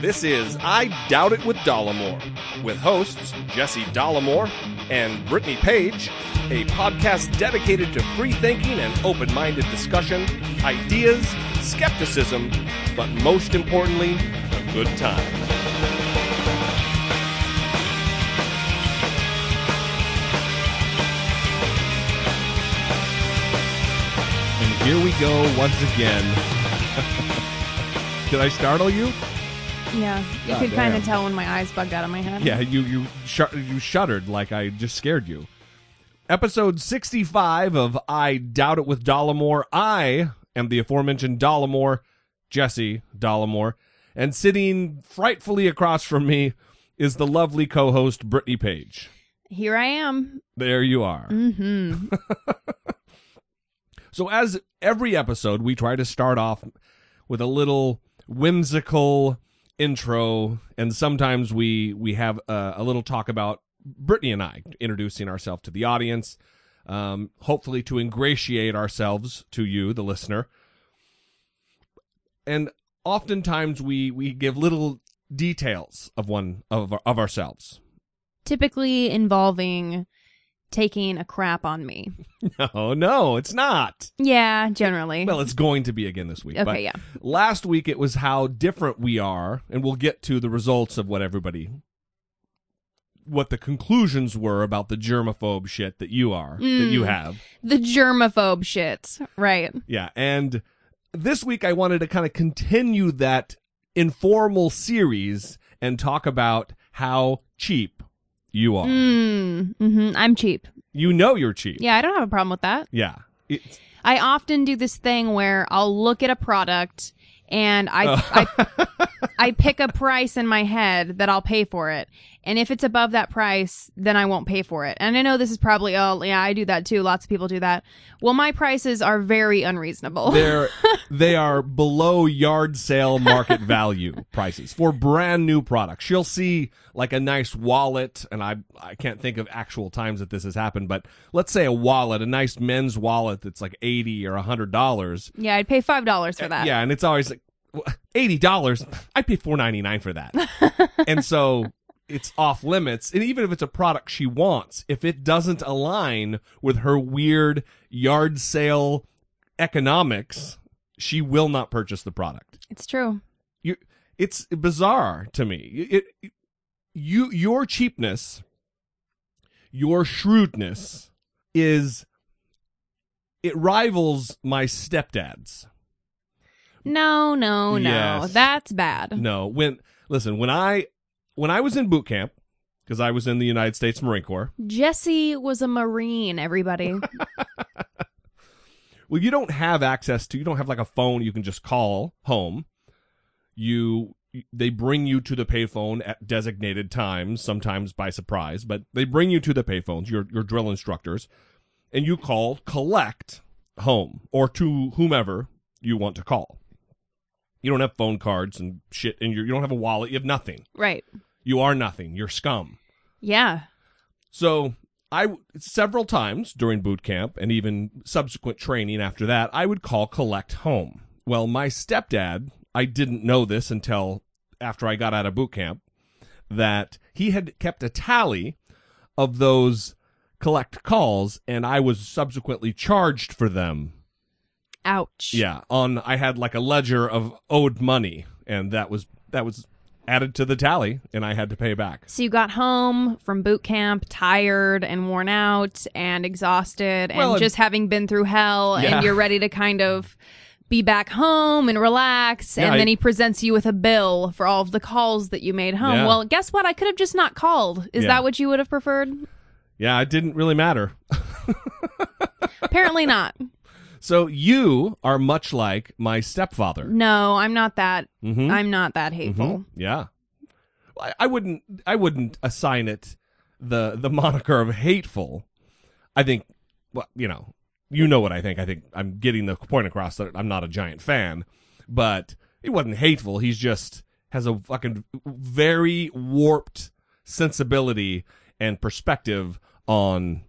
This is I Doubt It with Dollamore, with hosts Jesse Dollamore and Brittany Page, a podcast dedicated to free thinking and open minded discussion, ideas, skepticism, but most importantly, a good time. Here we go once again. Did I startle you? Yeah, you God could kind damn. of tell when my eyes bugged out of my head. Yeah, you you sh- you shuddered like I just scared you. Episode 65 of I Doubt It with Dollamore. I am the aforementioned Dollamore, Jesse Dollamore, and sitting frightfully across from me is the lovely co-host Brittany Page. Here I am. There you are. hmm So, as every episode, we try to start off with a little whimsical intro, and sometimes we we have a, a little talk about Brittany and I introducing ourselves to the audience, um, hopefully to ingratiate ourselves to you, the listener. And oftentimes we we give little details of one of of ourselves. Typically involving taking a crap on me. No, no, it's not. Yeah, generally. Well, it's going to be again this week. okay, but yeah. last week it was how different we are and we'll get to the results of what everybody what the conclusions were about the germaphobe shit that you are that you Mm. have The germaphobe shit. Right. yeah and this week i wanted to kind of continue that informal series and talk about how cheap you are Mm, hmm I'm cheap. you know you're cheap Yeah, I don't have a problem with that. yeah It's- I often do this thing where I'll look at a product and I, I I pick a price in my head that I'll pay for it. And if it's above that price, then I won't pay for it. And I know this is probably oh yeah, I do that too. Lots of people do that. Well, my prices are very unreasonable. they're they are below yard sale market value prices for brand new products. You'll see like a nice wallet, and I I can't think of actual times that this has happened, but let's say a wallet, a nice men's wallet that's like eighty or a hundred dollars. yeah, I'd pay five dollars for eh, that. Yeah, and it's always like eighty dollars. I pay four ninety nine for that, and so it's off limits. And even if it's a product she wants, if it doesn't align with her weird yard sale economics, she will not purchase the product. It's true. You, it's bizarre to me. It, it- you, your cheapness, your shrewdness is. It rivals my stepdad's. No, no, no. Yes. That's bad. No, when listen, when I when I was in boot camp because I was in the United States Marine Corps. Jesse was a marine, everybody. Well, you don't have access to you don't have like a phone you can just call home. You they bring you to the payphone at designated times, sometimes by surprise, but they bring you to the payphones, your your drill instructors, and you call collect home or to whomever you want to call. You don't have phone cards and shit and you you don't have a wallet, you have nothing. right. You are nothing. You're scum. Yeah. So I several times during boot camp and even subsequent training after that, I would call collect home. Well, my stepdad, I didn't know this until after I got out of boot camp, that he had kept a tally of those collect calls and I was subsequently charged for them. Ouch. Yeah, on I had like a ledger of owed money and that was that was added to the tally and I had to pay back. So you got home from boot camp tired and worn out and exhausted and Well, just having been through hell Yeah. and you're ready to kind of be back home and relax Yeah, and I- then he presents you with a bill for all of the calls that you made home. Yeah. Well, guess what? I could have just not called. Is Yeah. that what you would have preferred? Yeah, it didn't really matter. Apparently not. So you are much like my stepfather. No, I'm not that Mhm. I'm not that hateful. Mhm. Yeah. I, I wouldn't I wouldn't assign it the the moniker of hateful. I think well, you know, you know what I think. I think I'm getting the point across that I'm not a giant fan, but he wasn't hateful. He's just has a fucking very warped sensibility and perspective on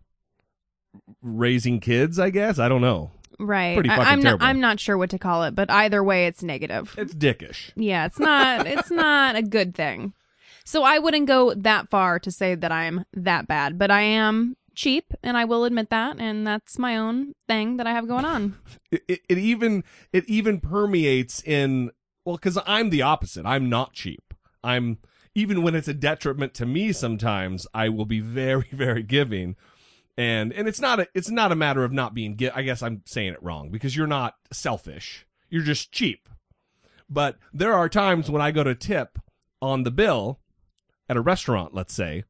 raising kids, I guess. I don't know. Right. Pretty I- fucking I'm not. terrible. I'm not sure what to call it, but either way, it's negative. It's dickish. Yeah, it's not. it's not a good thing. So I wouldn't go that far to say that I'm that bad, but I am cheap, and I will admit that, and that's my own thing that I have going on. It, it, it even it even permeates in well because I'm the opposite. I'm not cheap. I'm even when it's a detriment to me. Sometimes I will be very very giving, and and it's not a it's not a matter of not being. gi- I guess I'm saying it wrong because you're not selfish. You're just cheap. But there are times when I go to tip on the bill at a restaurant, let's say,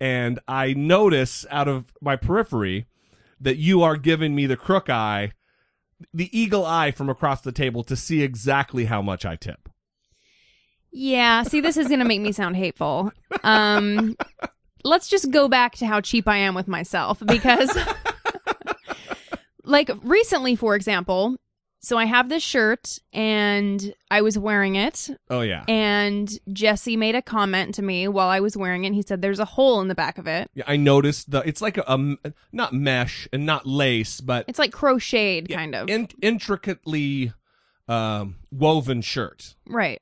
and I notice out of my periphery that you are giving me the crook eye, the eagle eye from across the table to see exactly how much I tip. Yeah. See, this is gonna make me sound hateful. Um, let's just go back to how cheap I am with myself because, like, recently, for example. So I have this shirt and I was wearing it Oh yeah. and Jesse made a comment to me while I was wearing it. He said there's a hole in the back of it. Yeah, I noticed the it's like a, um not mesh and not lace, but It's like crocheted kind of. in, intricately um, woven shirt. right.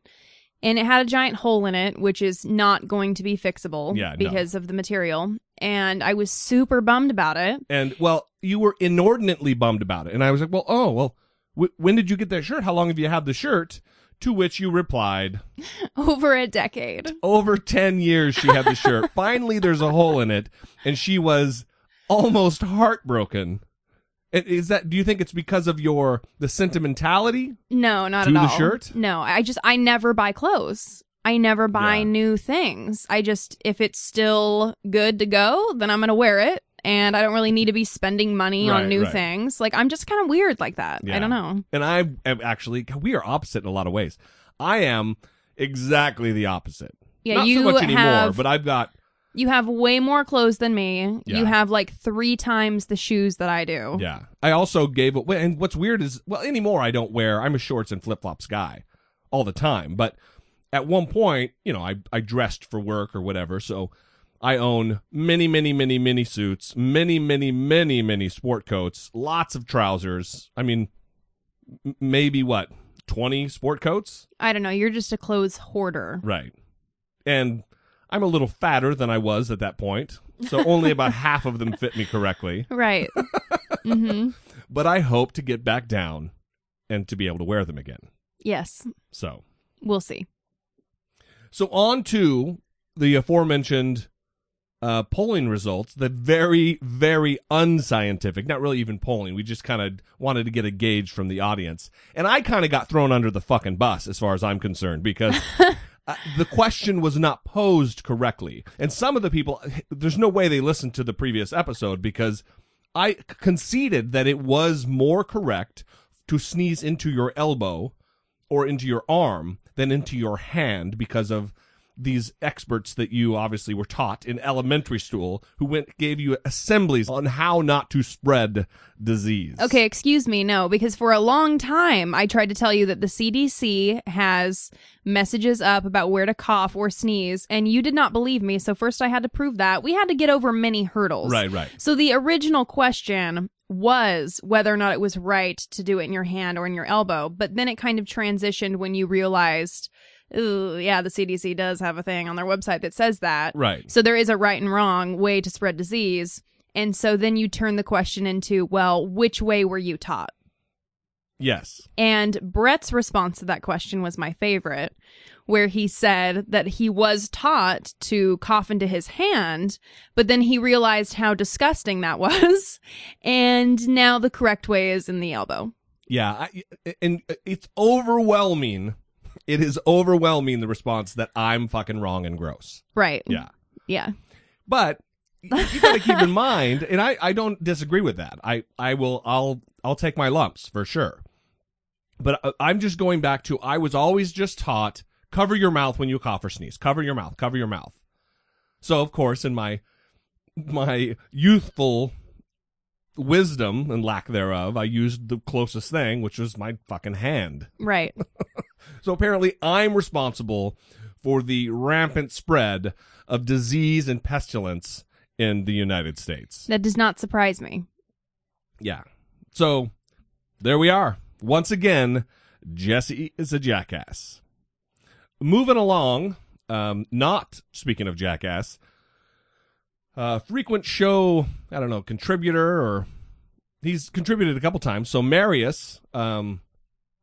And it had a giant hole in it, which is not going to be fixable Yeah, no. because of the material. And I was super bummed about it. And well, you were inordinately bummed about it, and I was like, well, oh well, w- when did you get that shirt? How long have you had the shirt? To which you replied, Over a decade. over 10 years she had the shirt. Finally, there's a hole in it, and she was almost heartbroken. Is that, do you think it's because of your, the sentimentality? No, not To at the all. shirt? No, I just I never buy clothes. I never buy Yeah. new things. I just if it's still good to go, then I'm gonna wear it. And I don't really need to be spending money Right, on new right. things. Like I'm just kind of weird like that. Yeah. I don't know. And I am actually, we are opposite in a lot of ways. I am exactly the opposite. Yeah, Not you so much anymore, have but I've got, you have way more clothes than me. Yeah. You have like three times the shoes that I do. yeah. I also gave it, and what's weird is, well, anymore I don't wear, I'm a shorts and flip flops guy all the time. But at one point, you know, I, I dressed for work or whatever. So I own many, many, many, many suits, many, many, many, many sport coats, lots of trousers. I mean, m- maybe what, 20 sport coats? I don't know. You're just a clothes hoarder. Right. And I'm a little fatter than I was at that point. So only about half of them fit me correctly. Right. mm-hmm. But I hope to get back down and to be able to wear them again. Yes. So, We'll see. so on to the aforementioned uh, polling results, the very, very unscientific, not really even polling. We just kind of wanted to get a gauge from the audience. And I kind of got thrown under the fucking bus as far as I'm concerned because uh, the question was not posed correctly. And some of the people, there's no way they listened to the previous episode because I conceded that it was more correct to sneeze into your elbow or into your arm than into your hand because of these experts that you obviously were taught in elementary school who went gave you assemblies on how not to spread disease. Okay, excuse me, no, because for a long time I tried to tell you that the CDC has messages up about where to cough or sneeze, and you did not believe me. So first I had to prove that. We had to get over many hurdles. Right, right. So the original question was whether or not it was right to do it in your hand or in your elbow, but then it kind of transitioned when you realized, ooh, yeah, the CDC does have a thing on their website that says that. Right. So there is a right and wrong way to spread disease. And so then you turn the question into, well, which way were you taught? Yes. And Brett's response to that question was my favorite, where he said that he was taught to cough into his hand, but then he realized how disgusting that was. And now the correct way is in the elbow. Yeah, I, and it's overwhelming. It is overwhelming the response that I'm fucking wrong and gross. Right. Yeah. Yeah. But you got to keep in mind, and I, I don't disagree with that. I, I will I'll I'll take my lumps for sure. But uh, I'm just going back to I was always just taught cover your mouth when you cough or sneeze. Cover your mouth. Cover your mouth. So of course, in my my youthful wisdom and lack thereof, I used the closest thing, which was my fucking hand. Right. So apparently, I'm responsible for the rampant spread of disease and pestilence in the United States. that does not surprise me. Yeah. So there we are. Once again, Jesse is a jackass. Moving along, um, not speaking of jackass, uh, frequent show, I don't know, contributor or he's contributed a couple times. So Marius, um,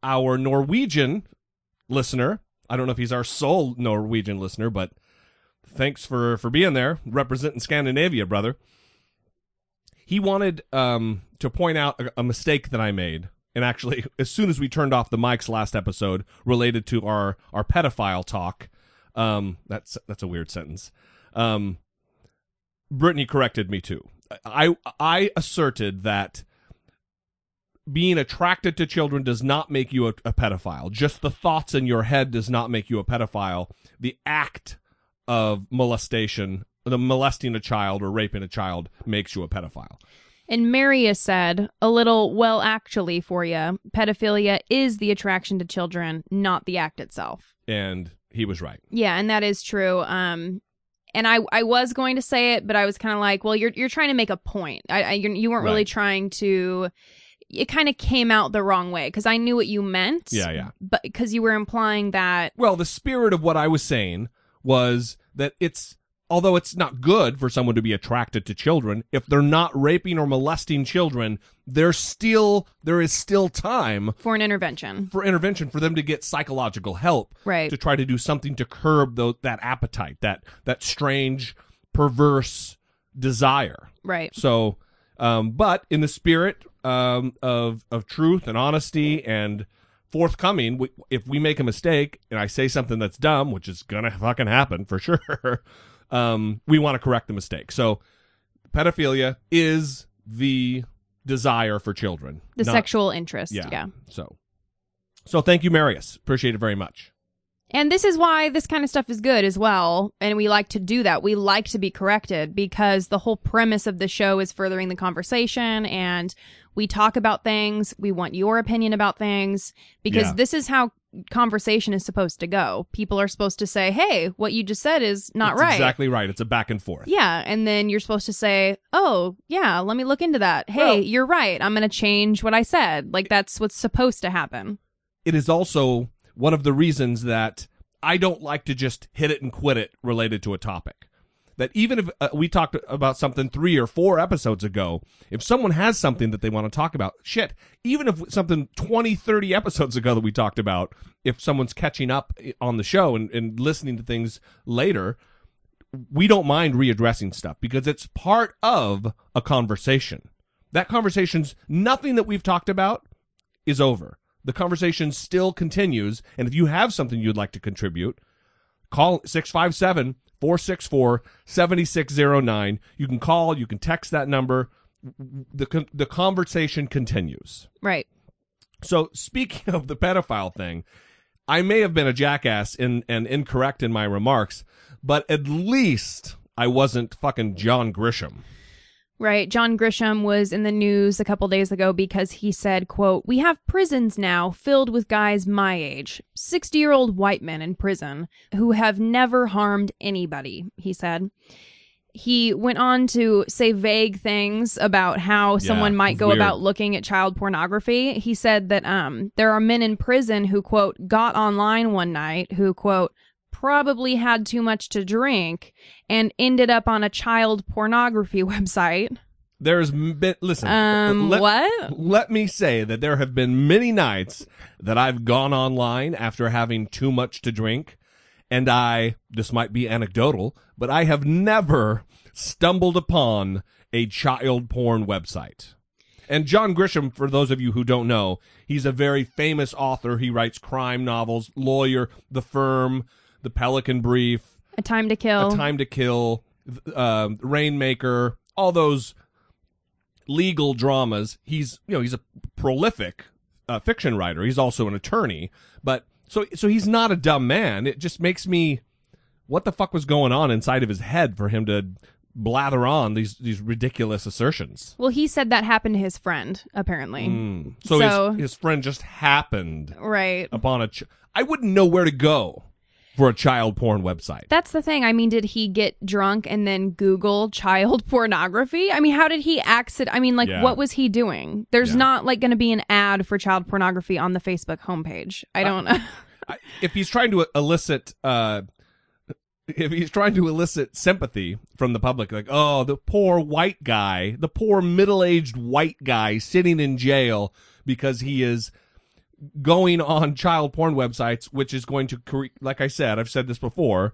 our Norwegian listener, I don't know if he's our sole Norwegian listener, but thanks for for being there, representing Scandinavia, brother. He wanted um, to point out a, a mistake that I made, and actually, as soon as we turned off the mics last episode, related to our our pedophile talk. Um, that's that's a weird sentence. Um, Brittany corrected me too. I I asserted that being attracted to children does not make you a, a, pedophile. Just the thoughts in your head does not make you a pedophile. The act of molestation, the molesting a child or raping a child makes you a pedophile. And Marius said, a little, well, actually, for you, pedophilia is the attraction to children, not the act itself. And he was right. Yeah, and that is true. Um, and I, I was going to say it, but I was kind of like, well, you're, you're trying to make a point. I, I you weren't really trying to. It kind of came out the wrong way because I knew what you meant. Yeah, yeah. But because you were implying that, Well, the spirit of what I was saying was that it's although it's not good for someone to be attracted to children, if they're not raping or molesting children, there's still there is still time for an intervention, for intervention for them to get psychological help right? to try to do something to curb those, that appetite, that that strange perverse desire. right. So, um, but in the spirit um, of of truth and honesty and forthcoming, we, if we make a mistake and I say something that's dumb, which is gonna fucking happen for sure, um, we want to correct the mistake. So, pedophilia is the desire for children, The not- sexual interest. Yeah. yeah. So, so thank you, Marius. Appreciate it very much. And this is why this kind of stuff is good as well. And we like to do that. We like to be corrected because the whole premise of the show is furthering the conversation and we talk about things. We want your opinion about things because Yeah. this is how conversation is supposed to go. People are supposed to say, Hey, what you just said is not That's right. Exactly right. It's a back and forth. Yeah. And then you're supposed to say, Oh, yeah, let me look into that. Hey, Well- you're right. I'm going to change what I said. Like that's what's supposed to happen. it is also one of the reasons that I don't like to just hit it and quit it related to a topic. That even if uh, we talked about something three or four episodes ago, if someone has something that they want to talk about, shit, even if something 20, 30 episodes ago that we talked about, if someone's catching up on the show and, and listening to things later, we don't mind readdressing stuff because it's part of a conversation. That conversation's nothing that we've talked about is over. The conversation still continues. And if you have something you'd like to contribute, call 657 464 7609. You can call, you can text that number. The, the conversation continues. Right. So, speaking of the pedophile thing, I may have been a jackass in, and incorrect in my remarks, but at least I wasn't fucking John Grisham. Right. John Grisham was in the news a couple days ago because he said, quote, We have prisons now filled with guys my age, 60 year old white men in prison who have never harmed anybody, he said. He went on to say vague things about how someone might go weird. about looking at child pornography. He said that um, there are men in prison who, quote, got online one night who, quote, probably had too much to drink and ended up on a child pornography website. There's been, listen, Um, let, what? let me say that there have been many nights that I've gone online after having too much to drink, and I, this might be anecdotal, but I have never stumbled upon a child porn website. And John Grisham, for those of you who don't know, he's a very famous author. He writes crime novels, lawyer, The Firm, The Pelican Brief, A Time to Kill. A Time to Kill, uh, Rainmaker, all those legal dramas. He's you know he's a prolific uh, fiction writer. He's also an attorney, but so so he's not a dumb man. It just makes me what the fuck was going on inside of his head for him to blather on these these ridiculous assertions. well, he said that happened to his friend, apparently. Mm. So, So- his his friend just happened Right. upon a. Ch- I wouldn't know where to go for a child porn website. That's the thing. I mean, did he get drunk and then Google child pornography? I mean, how did he accident? I mean, like, Yeah. what was he doing? There's Yeah. not like going to be an ad for child pornography on the Facebook homepage. I don't know. If he's trying to elicit uh if he's trying to elicit sympathy from the public like oh the poor white guy the poor middle-aged white guy sitting in jail because he is going on child porn websites which is going to cre- like I said I've said this before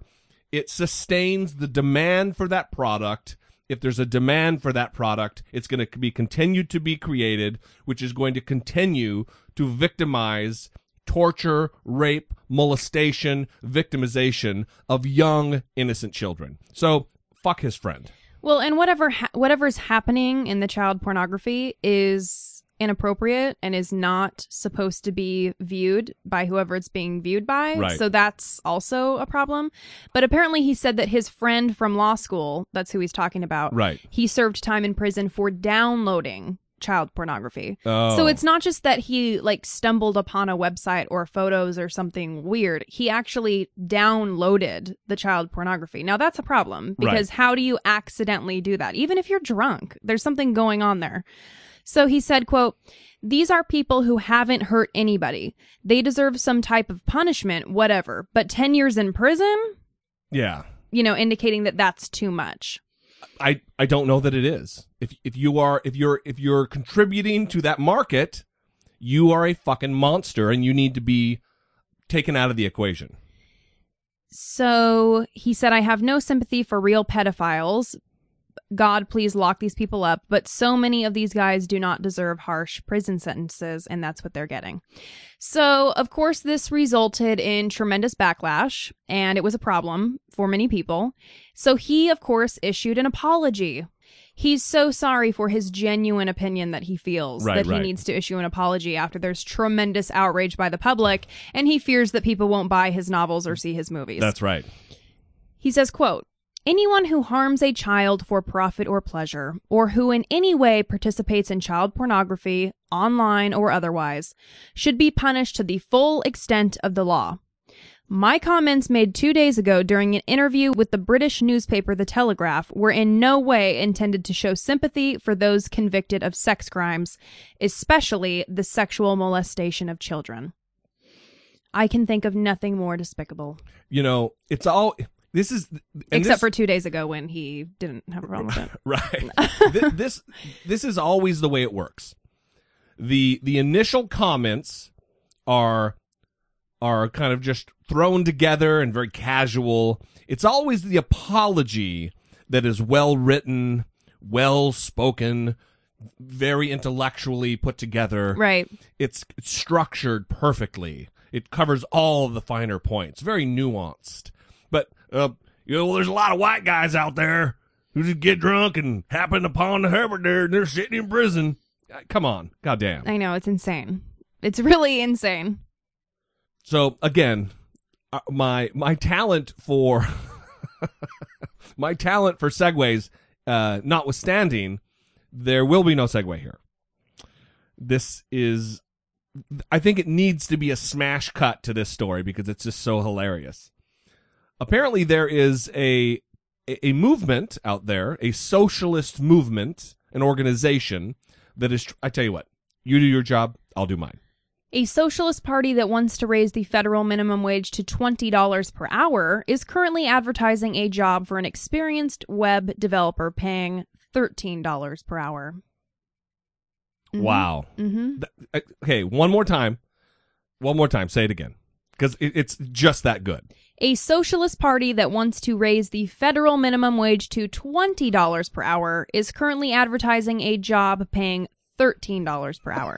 it sustains the demand for that product if there's a demand for that product it's going to be continued to be created which is going to continue to victimize torture, rape, molestation, victimization of young innocent children. So fuck his friend. well, and whatever ha- whatever's happening in the child pornography is inappropriate and is not supposed to be viewed by whoever it's being viewed by. Right. So that's also a problem. But apparently he said that his friend from law school, that's who he's talking about, Right. he served time in prison for downloading child pornography. Oh. So it's not just that he like stumbled upon a website or photos or something weird. He actually downloaded the child pornography. Now that's a problem because how do you accidentally do that? Even if you're drunk, there's something going on there. So he said, quote, these are people who haven't hurt anybody. They deserve some type of punishment, whatever. But 10 years in prison, Yeah. you know, indicating that that's too much. I I don't know that it is. If if you are if you're if you're contributing to that market, you are a fucking monster and you need to be taken out of the equation. So he said, I have no sympathy for real pedophiles. God, please lock these people up. But so many of these guys do not deserve harsh prison sentences, and that's what they're getting. So, of course, this resulted in tremendous backlash, and it was a problem for many people. So he, of course, issued an apology. He's so sorry for his genuine opinion that he feels Right, that he right. needs to issue an apology after there's tremendous outrage by the public, and he fears that people won't buy his novels or mm. see his movies. That's right. He says, quote, Anyone who harms a child for profit or pleasure, or who in any way participates in child pornography, online or otherwise, should be punished to the full extent of the law. My comments made two days ago during an interview with the British newspaper The Telegraph were in no way intended to show sympathy for those convicted of sex crimes, especially the sexual molestation of children. I can think of nothing more despicable. You know, it's all this is except this- for two days ago when he didn't have a problem with it. right this this is always the way it works the the initial comments are are kind of just thrown together and very casual it's always the apology that is well written well spoken very intellectually put together Right. it's structured perfectly. It covers all of the finer points, very nuanced. But uh, you know, there's a lot of white guys out there who just get drunk and happen upon the Herbert there, and they're sitting in prison. Uh, Come on, goddamn. I know, it's insane. It's really insane. So again, uh, my my talent for my talent for segues, uh, notwithstanding, there will be no segue here. This is, I think it needs to be a smash cut to this story because it's just so hilarious. Apparently, there is a a movement out there, a socialist movement, an organization that is. I tell you what, you do your job, I'll do mine. A socialist party that wants to raise the federal minimum wage to $20 per hour is currently advertising a job for an experienced web developer paying $13 per hour. Wow. Mm-hmm. Okay, one more time. One more time. Say it again. Because it, it's just that good. A socialist party that wants to raise the federal minimum wage to $20 per hour is currently advertising a job paying $13 per hour.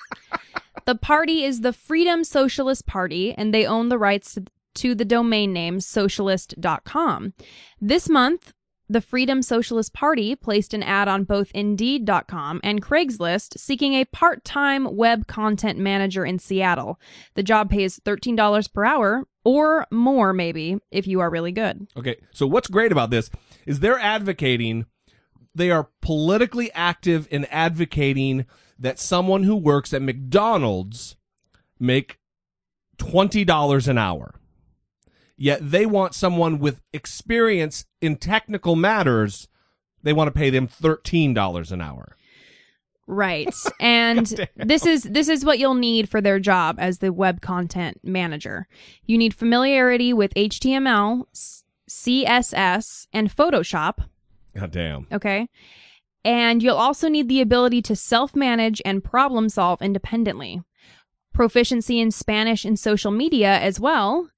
the party is the Freedom Socialist Party, and they own the rights to, to the domain name socialist.com. This month, the Freedom Socialist Party placed an ad on both Indeed.com and Craigslist seeking a part time web content manager in Seattle. The job pays $13 per hour or more, maybe, if you are really good. Okay, so what's great about this is they're advocating, they are politically active in advocating that someone who works at McDonald's make $20 an hour. Yet they want someone with experience in technical matters. They want to pay them $13 an hour. Right. And this is this is what you'll need for their job as the web content manager. You need familiarity with HTML, CSS, and Photoshop, God damn. okay? And you'll also need the ability to self-manage and problem solve independently. Proficiency in Spanish and social media as well,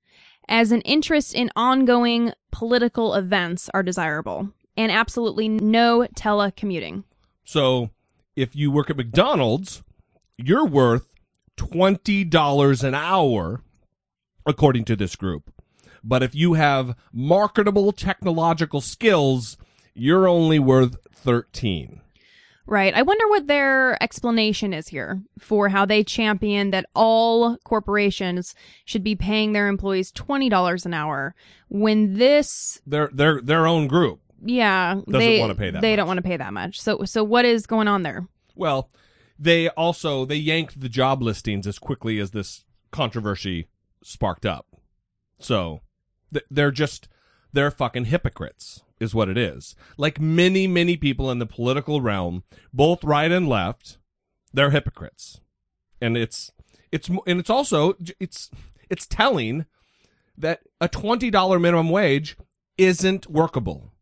as an interest in ongoing political events are desirable. And absolutely no telecommuting. So if you work at McDonald's, you're worth $20 an hour, according to this group. But if you have marketable technological skills, you're only worth 13. Right. I wonder what their explanation is here for how they champion that all corporations should be paying their employees $20 an hour when this They're, they're their own group. yeah, they wanna pay that They much. don't want to pay that much. So so what is going on there? Well, they also they yanked the job listings as quickly as this controversy sparked up. So th- they're just they're fucking hypocrites is what it is. Like many many people in the political realm, both right and left, they're hypocrites. And it's it's and it's also it's it's telling that a $20 minimum wage isn't workable.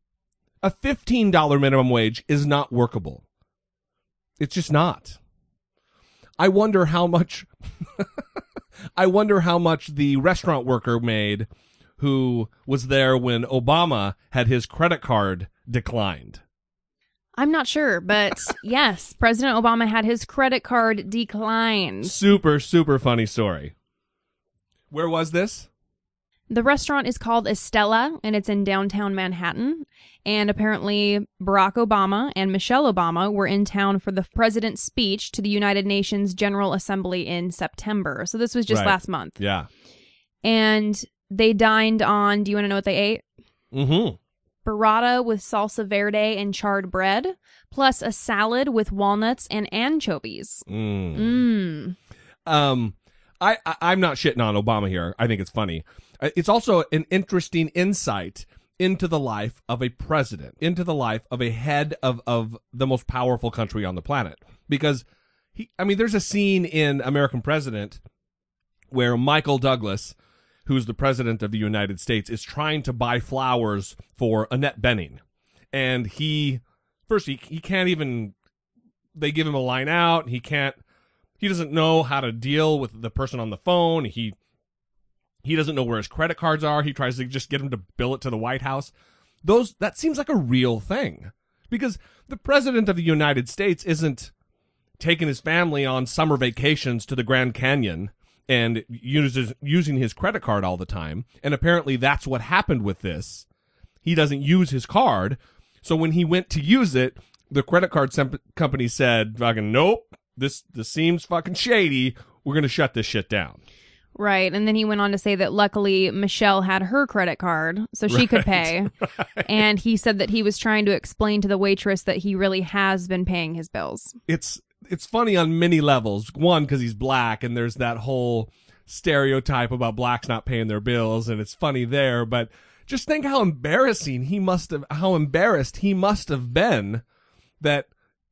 A $15 minimum wage is not workable. It's just not. I wonder how much I wonder how much the restaurant worker made who was there when Obama had his credit card declined. I'm not sure, but yes, President Obama had his credit card declined. Super super funny story. Where was this? The restaurant is called Estela and it's in downtown Manhattan. And apparently, Barack Obama and Michelle Obama were in town for the president's speech to the United Nations General Assembly in September. So this was just Right. last month. Yeah. And they dined on, do you want to know what they ate? Mhm. Burrata with salsa verde and charred bread, plus a salad with walnuts and anchovies. Mm. Mmm. Um, I, I I'm not shitting on Obama here. I think it's funny. Uh, It's also an interesting insight into the life of a president, into the life of a head of of the most powerful country on the planet. Because he, I mean, there's a scene in American President where Michael Douglas, who's the president of the United States, is trying to buy flowers for Annette Bening, and he first he he can't even. They give him a line out. He can't he doesn't know how to deal with the person on the phone. He he doesn't know where his credit cards are. He tries to just get him to bill it to the White House. Those that seems like a real thing because the president of the United States isn't taking his family on summer vacations to the Grand Canyon and uses using his credit card all the time. And apparently that's what happened with this. He doesn't use his card. So when he went to use it, the credit card sem- company said, fucking, nope, this, this seems fucking shady. We're going to shut this shit down. Right. And then he went on to say that luckily Michelle had her credit card so she could pay. And he said that he was trying to explain to the waitress that he really has been paying his bills. It's, it's funny on many levels. One, because he's black and there's that whole stereotype about blacks not paying their bills and it's funny there, but just think how embarrassing he must have, how embarrassed he must have been that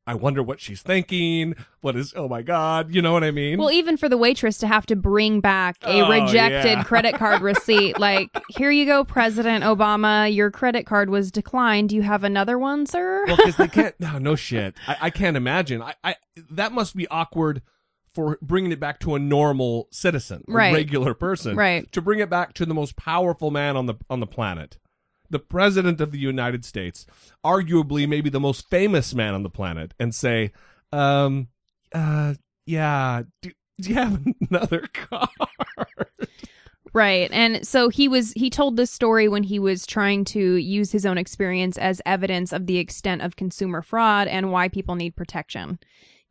I wonder what she's thinking. What is, oh my God, you know what I mean? Well, even for the waitress to have to bring back a Oh, rejected yeah. credit card receipt, like, here you go, President Obama, your credit card was declined. Do you have another one, sir? well, because they can't, no, no shit. I, I can't imagine. I, I, that must be awkward for bringing it back to a normal citizen, a Right. regular person. Right. To bring it back to the most powerful man on the, on the planet. The president of the United States, arguably maybe the most famous man on the planet, and say, um, uh, yeah, do, do you have another card? Right. And so he was he told this story when he was trying to use his own experience as evidence of the extent of consumer fraud and why people need protection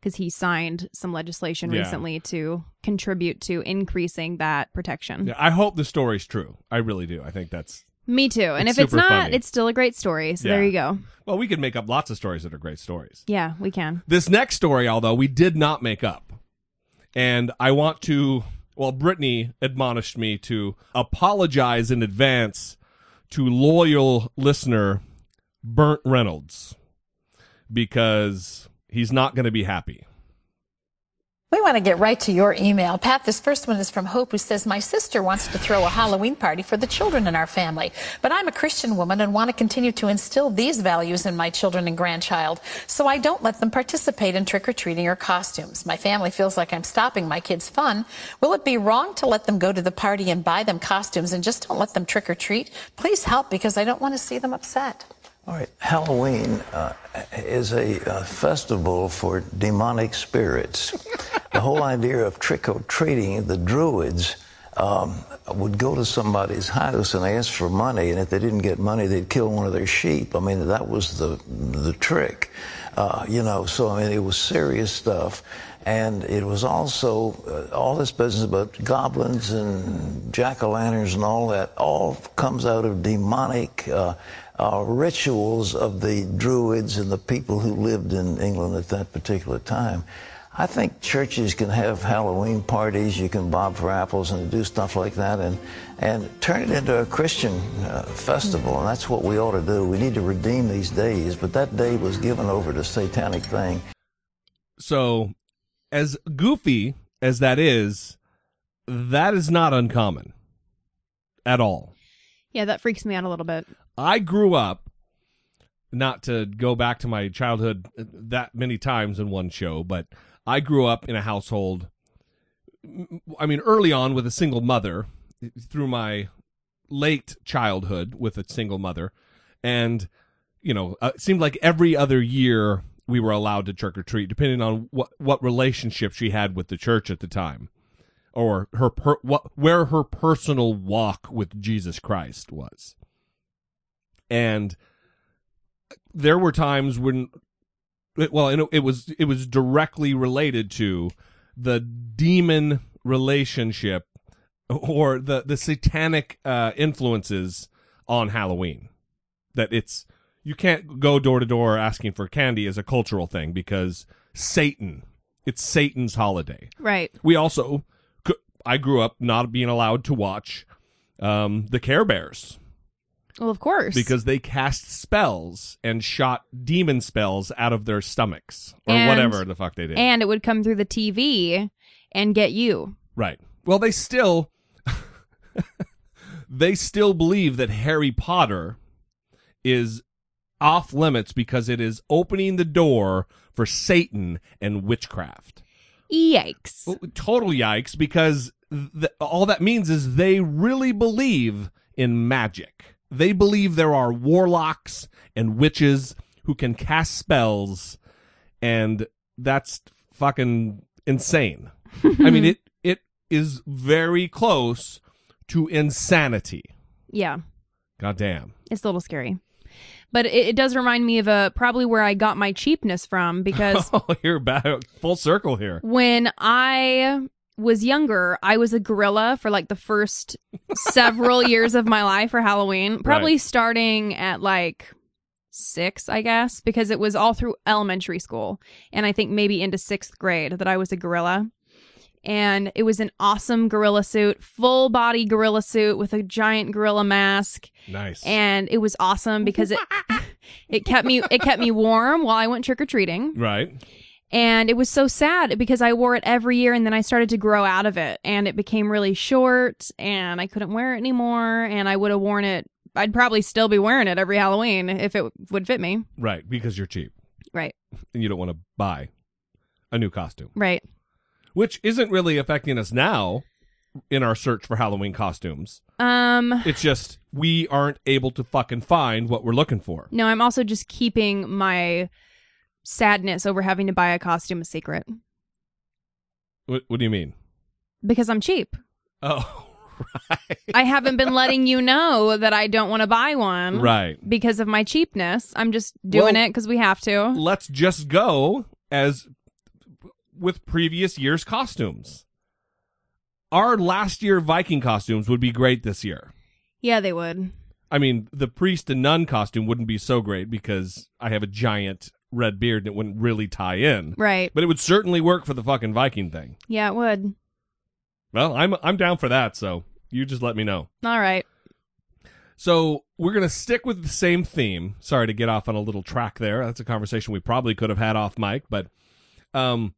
because he signed some legislation Yeah. recently to contribute to increasing that protection. Yeah, I hope the story's true. I really do. I think that's Me too. And It's if it's super not, funny. it's still a great story. So Yeah. there you go. well, we could make up lots of stories that are great stories. Yeah, we can. This next story, although we did not make up, and I want to Well, Brittany admonished me to apologize in advance to loyal listener Burnt Reynolds because he's not going to be happy. We want to get right to your email. Pat, this first one is from Hope, who says, My sister wants to throw a Halloween party for the children in our family, but I'm a Christian woman and want to continue to instill these values in my children and grandchild, so I don't let them participate in trick or treating or costumes. My family feels like I'm stopping my kids' fun. Will it be wrong to let them go to the party and buy them costumes and just don't let them trick or treat? Please help because I don't want to see them upset. All right, Halloween uh, is a, uh, festival for demonic spirits. the whole idea of trick or treating, the Druids um, would go to somebody's house and ask for money, and if they didn't get money, they'd kill one of their sheep. I mean, that was the the trick, uh, you know. So I mean, it was serious stuff. And it was also uh, all this business about goblins and jack o' lanterns and all that, all comes out of demonic uh, uh, rituals of the Druids and the people who lived in England at that particular time. I think churches can have Halloween parties. You can bob for apples and do stuff like that, and and turn it into a Christian uh, festival. And that's what we ought to do. We need to redeem these days. But that day was given over to satanic thing. So, as goofy as that is, that is not uncommon at all. Yeah, that freaks me out a little bit. I grew up, not to go back to my childhood that many times in one show, but I grew up in a household, I mean, early on with a single mother through my late childhood with a single mother. And, you know, uh, it seemed like every other year we were allowed to trick or treat, depending on what, what relationship she had with the church at the time or her per, what, where her personal walk with Jesus Christ was and there were times when well it, it was it was directly related to the demon relationship or the the satanic uh, influences on Halloween. That it's you can't go door to door asking for candy as a cultural thing because Satan it's Satan's holiday. Right. we also I grew up not being allowed to watch um, the Care Bears Well, of course. because they cast spells and shot demon spells out of their stomachs or And- whatever the fuck they did. and it would come through the TV and get you. right. Well, they still they still believe that Harry Potter is off limits because it is opening the door for Satan and witchcraft. Yikes. Total yikes because th- all that means is they really believe in magic. They believe there are warlocks and witches who can cast spells and that's fucking insane. I mean it it is very close to insanity. Yeah. God damn. It's a little scary. But it, it does remind me of a probably where I got my cheapness from because Oh, you're back full circle here. when I was younger, I was a gorilla for like the first several years of my life for Halloween. Probably Right. starting at like six, I guess, because it was all through elementary school. And I think maybe into sixth grade that I was a gorilla. And it was an awesome gorilla suit, full body gorilla suit with a giant gorilla mask. Nice. And it was awesome because it it kept me it kept me warm while I went trick or treating. right. And it was so sad because I wore it every year and then I started to grow out of it and it became really short and I couldn't wear it anymore and I would have worn it I'd probably still be wearing it every Halloween if it would fit me. Right, because you're cheap Right. and you don't want to buy a new costume. Right. which isn't really affecting us now in our search for Halloween costumes. Um It's just we aren't able to fucking find what we're looking for. no, I'm also just keeping my sadness over having to buy a costume a secret What, what do you mean? because I'm cheap. Oh, right. I haven't been letting you know that I don't want to buy one. Right. Because of my cheapness. I'm just doing Well- it because we have to. Let's just go as with previous year's costumes. Our last year Viking costumes would be great this year. Yeah, they would. I mean, the priest and nun costume wouldn't be so great because I have a giant red beard and it wouldn't really tie in. Right. But it would certainly work for the fucking Viking thing. Yeah, it would. Well, I'm I'm down for that. So you just let me know. All right. So we're gonna stick with the same theme. Sorry to get off on a little track there. That's a conversation we probably could have had off mic, but um,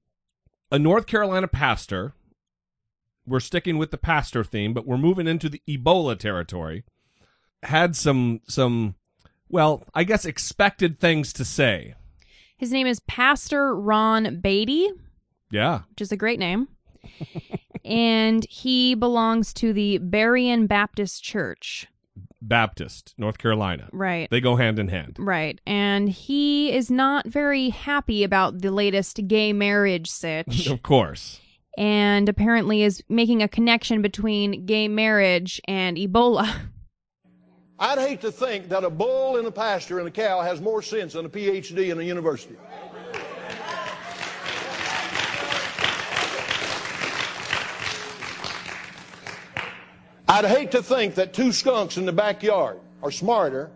a North Carolina pastor. We're sticking with the pastor theme, but we're moving into the Ebola territory. Had some some, well, I guess expected things to say. His name is Pastor Ron Baity, Yeah, which is a great name. and he belongs to the Berean Baptist Church. Baptist, North Carolina. Right. They go hand in hand. Right. And he is not very happy about the latest gay marriage sitch. Of course. and apparently is making a connection between gay marriage and Ebola. I'd hate to think that a bull in a pasture and a cow has more sense than a PhD in a university. I'd hate to think that two skunks in the backyard are smarter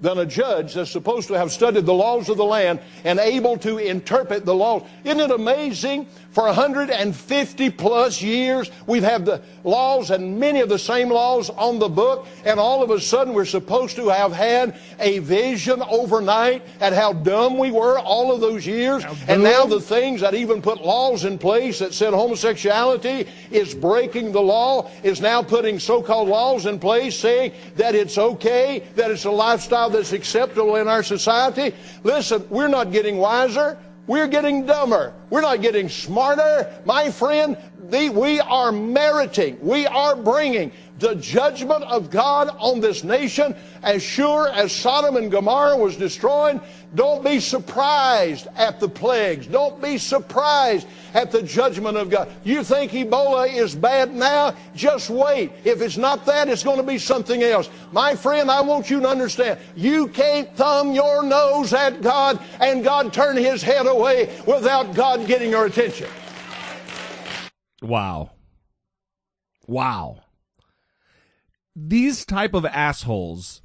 than a judge that's supposed to have studied the laws of the land and able to interpret the laws. Isn't it amazing? For 150 plus years, we've had the laws and many of the same laws on the book, and all of a sudden we're supposed to have had a vision overnight at how dumb we were all of those years. And now the things that even put laws in place that said homosexuality is breaking the law is now putting so-called laws in place saying that it's okay, that it's a lifestyle that's acceptable in our society. Listen, we're not getting wiser. We're getting dumber. We're not getting smarter. My friend, the, we are meriting, we are bringing the judgment of God on this nation as sure as Sodom and Gomorrah was destroyed. Don't be surprised at the plagues. Don't be surprised at the judgment of God. You think Ebola is bad now? Just wait. If it's not that, it's going to be something else. My friend, I want you to understand. You can't thumb your nose at God and God turn his head away without God getting your attention. Wow. Wow. These type of assholes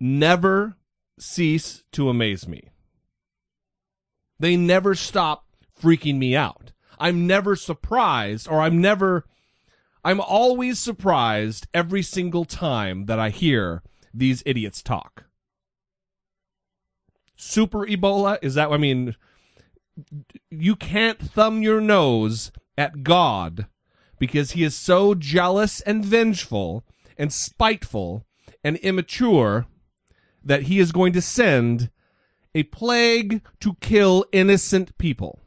never cease to amaze me. They never stop freaking me out. I'm never surprised or I'm never I'm always surprised every single time that I hear these idiots talk. Super Ebola is that I mean you can't thumb your nose at God because he is so jealous and vengeful and spiteful and immature that he is going to send a plague to kill innocent people.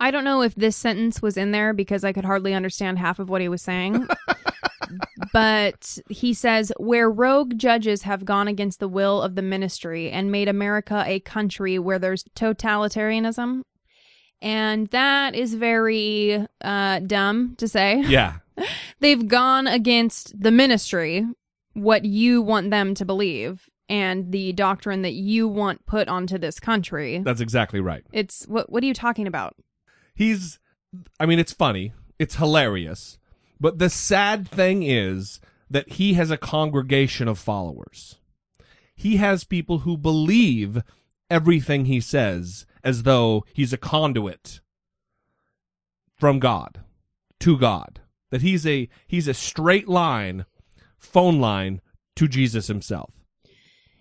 I don't know if this sentence was in there because I could hardly understand half of what he was saying. but he says, where rogue judges have gone against the will of the ministry and made America a country where there's totalitarianism. And that is very uh, dumb to say. Yeah. They've gone against the ministry, what you want them to believe, and the doctrine that you want put onto this country. That's exactly right. It's what what are you talking about? He's I mean it's funny, it's hilarious, but the sad thing is that he has a congregation of followers. He has people who believe everything he says as though he's a conduit from God to God. That he's a he's a straight line phone line to Jesus himself.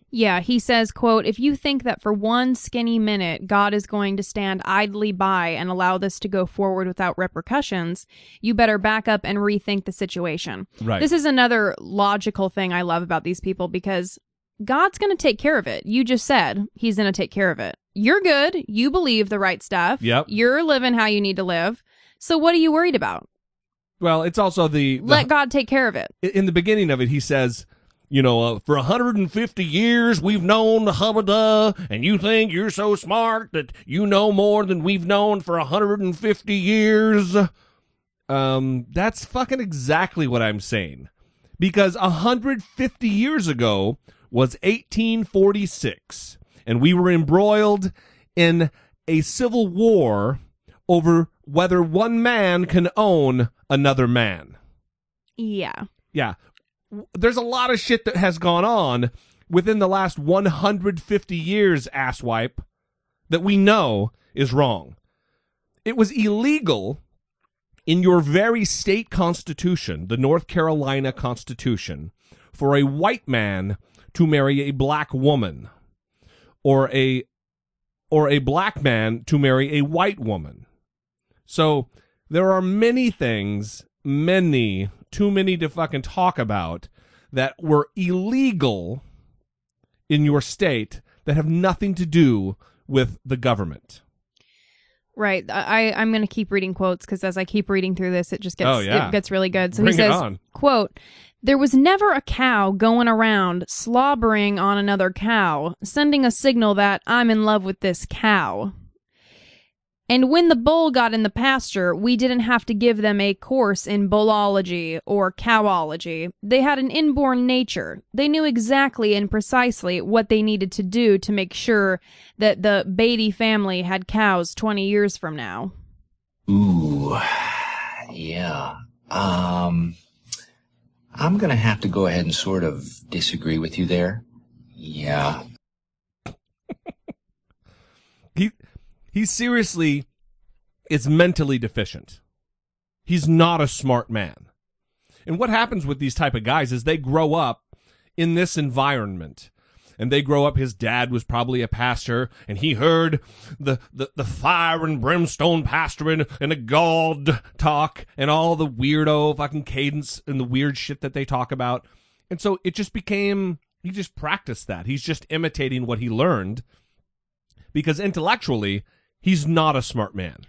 Yeah, he says, quote, if you think that for one skinny minute God is going to stand idly by and allow this to go forward without repercussions, you better back up and rethink the situation. Right. This is another logical thing I love about these people because God's going to take care of it. You just said he's going to take care of it. You're good. You believe the right stuff. Yep. You're living how you need to live. So what are you worried about? Well, it's also the, the Let God take care of it. in the beginning of it, he says, you know, uh, for 150 years we've known the Hamada, and you think you're so smart that you know more than we've known for 150 years. Um, that's fucking exactly what I'm saying. Because 150 years ago was 1846, and we were embroiled in a civil war over whether one man can own another man. Yeah. yeah. There's a lot of shit that has gone on within the last 150 years asswipe that we know is wrong. It was illegal in your very state constitution, the North Carolina Constitution, for a white man to marry a black woman or a or a black man to marry a white woman. So there are many things, many, too many to fucking talk about that were illegal in your state that have nothing to do with the government. Right. I I'm going to keep reading quotes because as I keep reading through this, it just gets Oh, yeah. it gets really good. So Bring he says. "quote There was never a cow going around slobbering on another cow, sending a signal that I'm in love with this cow." And when the bull got in the pasture, we didn't have to give them a course in bullology or cowology. They had an inborn nature. They knew exactly and precisely what they needed to do to make sure that the Baity family had cows 20 years from now. Ooh, yeah. Um, I'm gonna have to go ahead and sort of disagree with you there. Yeah. He he seriously is mentally deficient. He's not a smart man. And what happens with these type of guys is they grow up in this environment. And they grow up, his dad was probably a pastor, and he heard the, the, the fire and brimstone pastoring and the God talk and all the weirdo fucking cadence and the weird shit that they talk about. And so it just became, he just practiced that. He's just imitating what he learned because intellectually, he's not a smart man,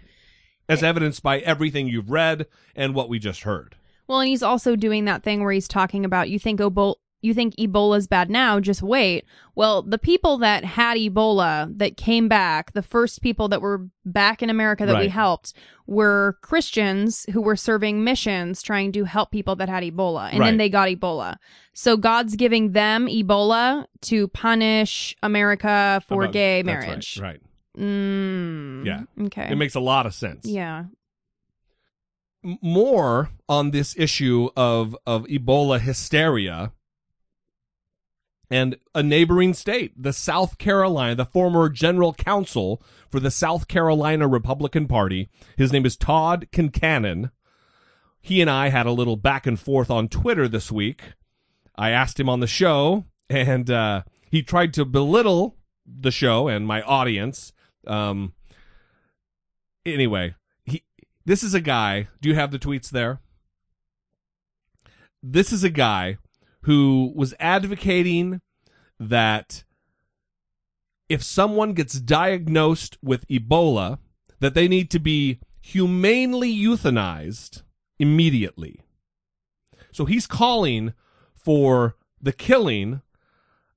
as evidenced by everything you've read and what we just heard. Well, and he's also doing that thing where he's talking about you think Ebola, you think Ebola's bad now, just wait. Well, the people that had Ebola that came back, the first people that were back in America that we helped were Christians who were serving missions trying to help people that had Ebola. And Right. then they got Ebola. So God's giving them Ebola to punish America for About- gay marriage. Right. right. Mm, Yeah. Okay. It makes a lot of sense. yeah. More on this issue of, of Ebola hysteria and a neighboring state, the South Carolina, the former general counsel for the South Carolina Republican Party. His name is Todd Kincannon. He and I had a little back and forth on Twitter this week. I asked him on the show, and uh, he tried to belittle the show and my audience. Um, anyway, he this is a guy. Do you have the tweets there? This is a guy who was advocating that if someone gets diagnosed with Ebola, that they need to be humanely euthanized immediately. So he's calling for the killing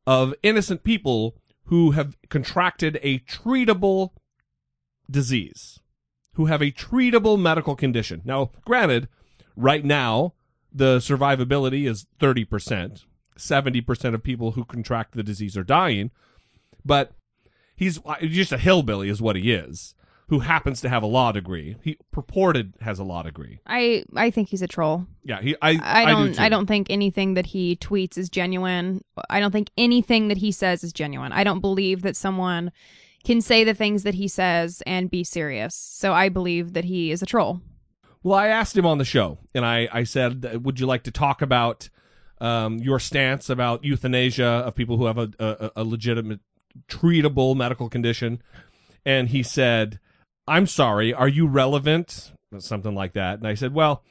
of innocent people who have contracted a treatable disease, who have a treatable medical condition. Now, granted, right now, the survivability is 30%. 70% of people who contract the disease are dying. But he's just a hillbilly, is what he is, who happens to have a law degree. He purported has a law degree. I I think he's a troll. Yeah, he. I. I do don't too. I, don't think anything that he tweets is genuine. I don't think anything that he says is genuine. I don't believe that someone can say the things that he says and be serious. So I believe that he is a troll. Well, I asked him on the show, and I, I said, "Would you like to talk about um, your stance about euthanasia of people who have a, a, a legitimate, treatable medical condition?" And he said, "I'm sorry, are you relevant?" Something like that. And I said, "Well."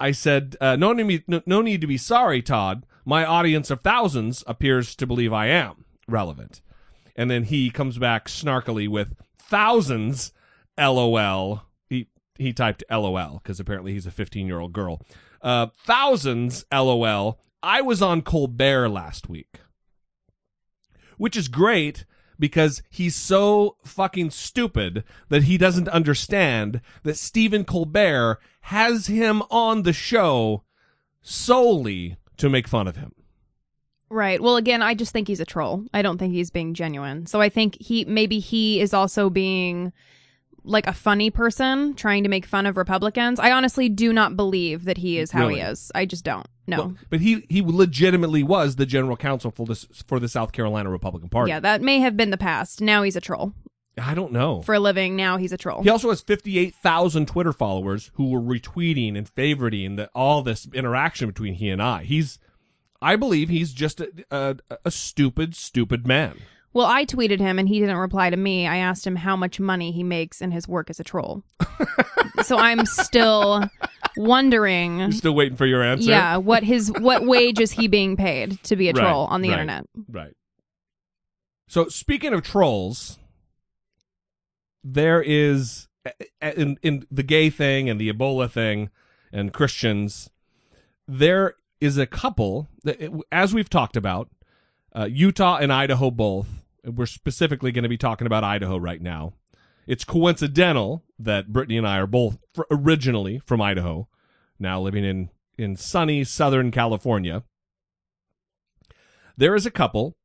I said, uh, no, need, no, no need to be sorry, Todd. My audience of thousands appears to believe I am relevant. And then he comes back snarkily with thousands, lol. He typed lol because apparently he's a 15 year old girl. Uh, thousands, lol. I was on Colbert last week, which is great because he's so fucking stupid that he doesn't understand that Stephen Colbert has him on the show solely to make fun of him. Right. Well, again, I just think he's a troll. I don't think he's being genuine. So I think he maybe he is also being like a funny person trying to make fun of Republicans. I honestly do not believe that he is how he is. I just don't. No. Well, but he he legitimately was the general counsel for this for the South Carolina Republican Party. yeah, that may have been the past. Now he's a troll. I don't know. for a living. Now he's a troll. He also has 58,000 Twitter followers who were retweeting and favoriting the, all this interaction between he and I. He's, I believe he's just a, a, a stupid, stupid man. Well, I tweeted him and he didn't reply to me. I asked him how much money he makes in his work as a troll. so I'm still wondering. You're still waiting for your answer? Yeah, what his what wage is he being paid to be a Right, troll on the right, internet? Right. So speaking of trolls, there is in in the gay thing and the Ebola thing and Christians, there is a couple that, as we've talked about, uh, Utah and Idaho both. We're specifically going to be talking about Idaho right now. It's coincidental that Brittany and I are both originally from Idaho, now living in in sunny Southern California. There is a couple,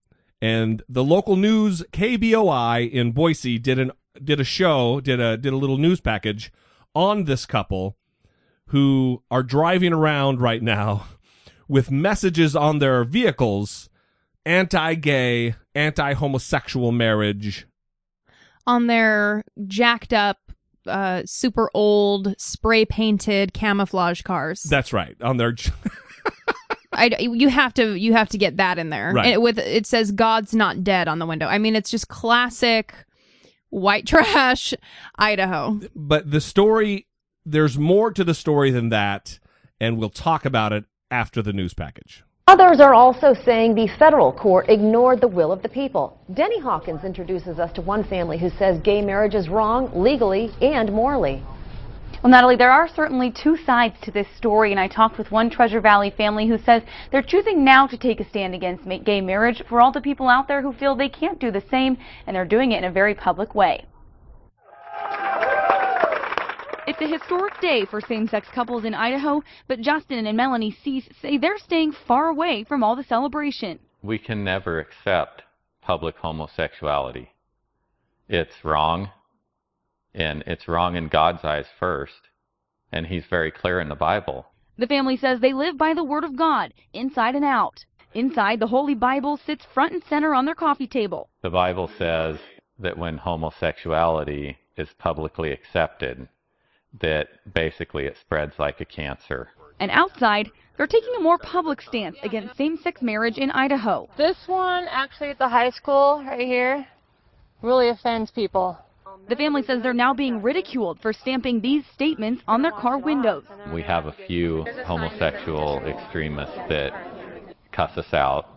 and the local news KBOI in Boise did an did a show, did a did a little news package on this couple who are driving around right now with messages on their vehicles anti-gay, anti-homosexual marriage. On their jacked up, uh, super old, spray painted camouflage cars. That's right. On their I, you have to you have to get that in there. Right. And with it says God's not dead on the window. I mean, it's just classic white trash Idaho. but the story there's more to the story than that and we'll talk about it after the news package. Others are also saying the federal court ignored the will of the people. Denny Hawkins introduces us to one family who says gay marriage is wrong legally and morally. Well, Natalie, there are certainly two sides to this story, and I talked with one Treasure Valley family who says they're choosing now to take a stand against gay marriage for all the people out there who feel they can't do the same, and they're doing it in a very public way. It's a historic day for same-sex couples in Idaho, but Justin and Melanie Sease say they're staying far away from all the celebration. we can never accept public homosexuality. It's wrong, and it's wrong in God's eyes first, and He's very clear in the Bible. The family says they live by the Word of God, inside and out. Inside, the Holy Bible sits front and center on their coffee table. The Bible says that when homosexuality is publicly accepted, that basically it spreads like a cancer. And outside, they're taking a more public stance against same-sex marriage in Idaho. This one, actually at the high school right here, really offends people. The family says they're now being ridiculed for stamping these statements on their car windows. We have a few homosexual extremists that cuss us out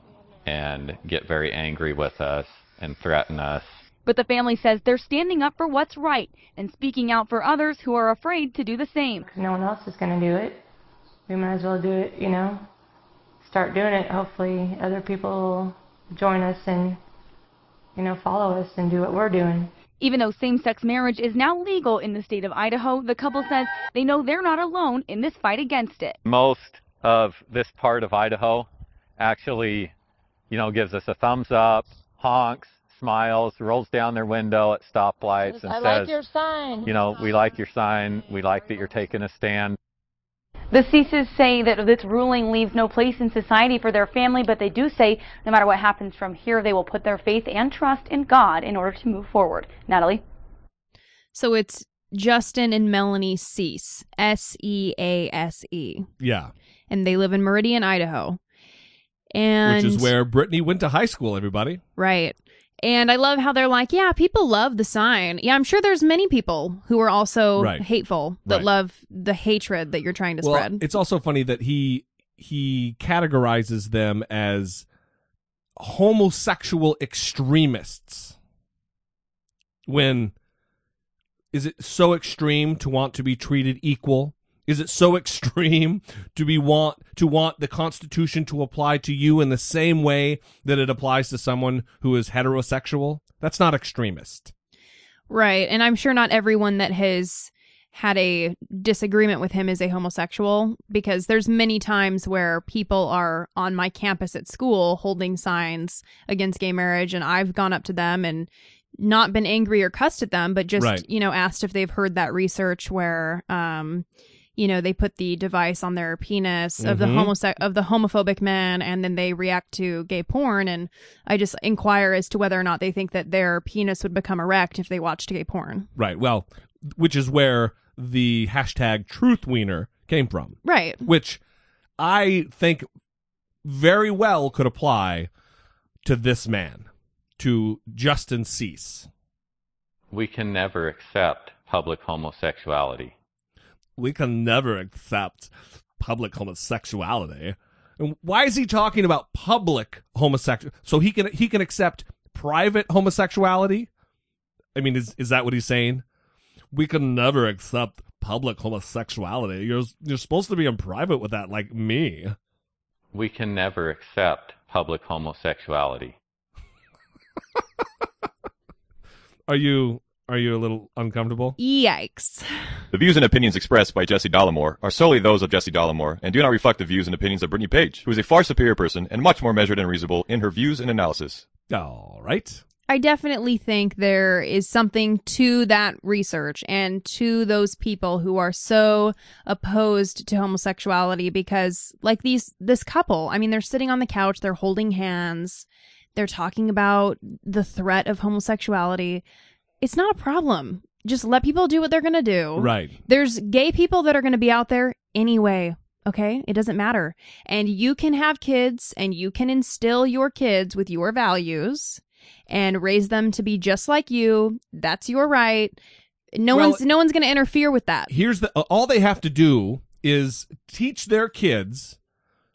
and get very angry with us and threaten us. But the family says they're standing up for what's right and speaking out for others who are afraid to do the same. No one else is going to do it. We might as well do it, you know. Start doing it. Hopefully, other people will join us and, you know, follow us and do what we're doing. Even though same-sex marriage is now legal in the state of Idaho, the couple says they know they're not alone in this fight against it. Most of this part of Idaho actually, you know, gives us a thumbs up, honks, smiles, rolls down their window at stoplights and I says, like your sign. you know, we like your sign, we like that you're taking a stand. The Seases say that this ruling leaves no place in society for their family, but they do say no matter what happens from here, they will put their faith and trust in God in order to move forward. Natalie? So it's Justin and Melanie Sease, S E A S E, Yeah. and they live in Meridian, Idaho. And Which is where Brittany went to high school, everybody. Right. And I love how they're like, yeah, people love the sign. Yeah, I'm sure there's many people who are also Right. hateful that Right. love the hatred that you're trying to well, spread. it's also funny that he he categorizes them as homosexual extremists. When is it so extreme to want to be treated equal? Is it so extreme to be want to want the Constitution to apply to you in the same way that it applies to someone who is heterosexual? That's not extremist. Right. And I'm sure not everyone that has had a disagreement with him is a homosexual because there's many times where people are on my campus at school holding signs against gay marriage and I've gone up to them and not been angry or cussed at them but just Right. you know asked if they've heard that research where um you know, they put the device on their penis of the Mhm. homose- of the homophobic man and then they react to gay porn and I just inquire as to whether or not they think that their penis would become erect if they watched gay porn. Right. Well, which is where the hashtag truth wiener came from. Right. Which I think very well could apply to this man, to Justin Sease. We can never accept public homosexuality. We can never accept public homosexuality. And why is he talking about public homosexual? So he can he can accept private homosexuality? I mean, is is that what he's saying? We can never accept public homosexuality. You're you're supposed to be in private with that, like me. We can never accept public homosexuality. Are you are you a little uncomfortable? Yikes. The views and opinions expressed by Jesse Dollamore are solely those of Jesse Dollamore and do not reflect the views and opinions of Brittany Page, who is a far superior person and much more measured and reasonable in her views and analysis. All right. I definitely think there is something to that research and to those people who are so opposed to homosexuality because like these this couple, I mean they're sitting on the couch, they're holding hands, they're talking about the threat of homosexuality. It's not a problem. Just let people do what they're going to do. Right. There's gay people that are going to be out there anyway. Okay. It doesn't matter. And you can have kids and you can instill your kids with your values and raise them to be just like you. That's your right. No Well- one's, no one's going to interfere with that. Here's the all they have to do is teach their kids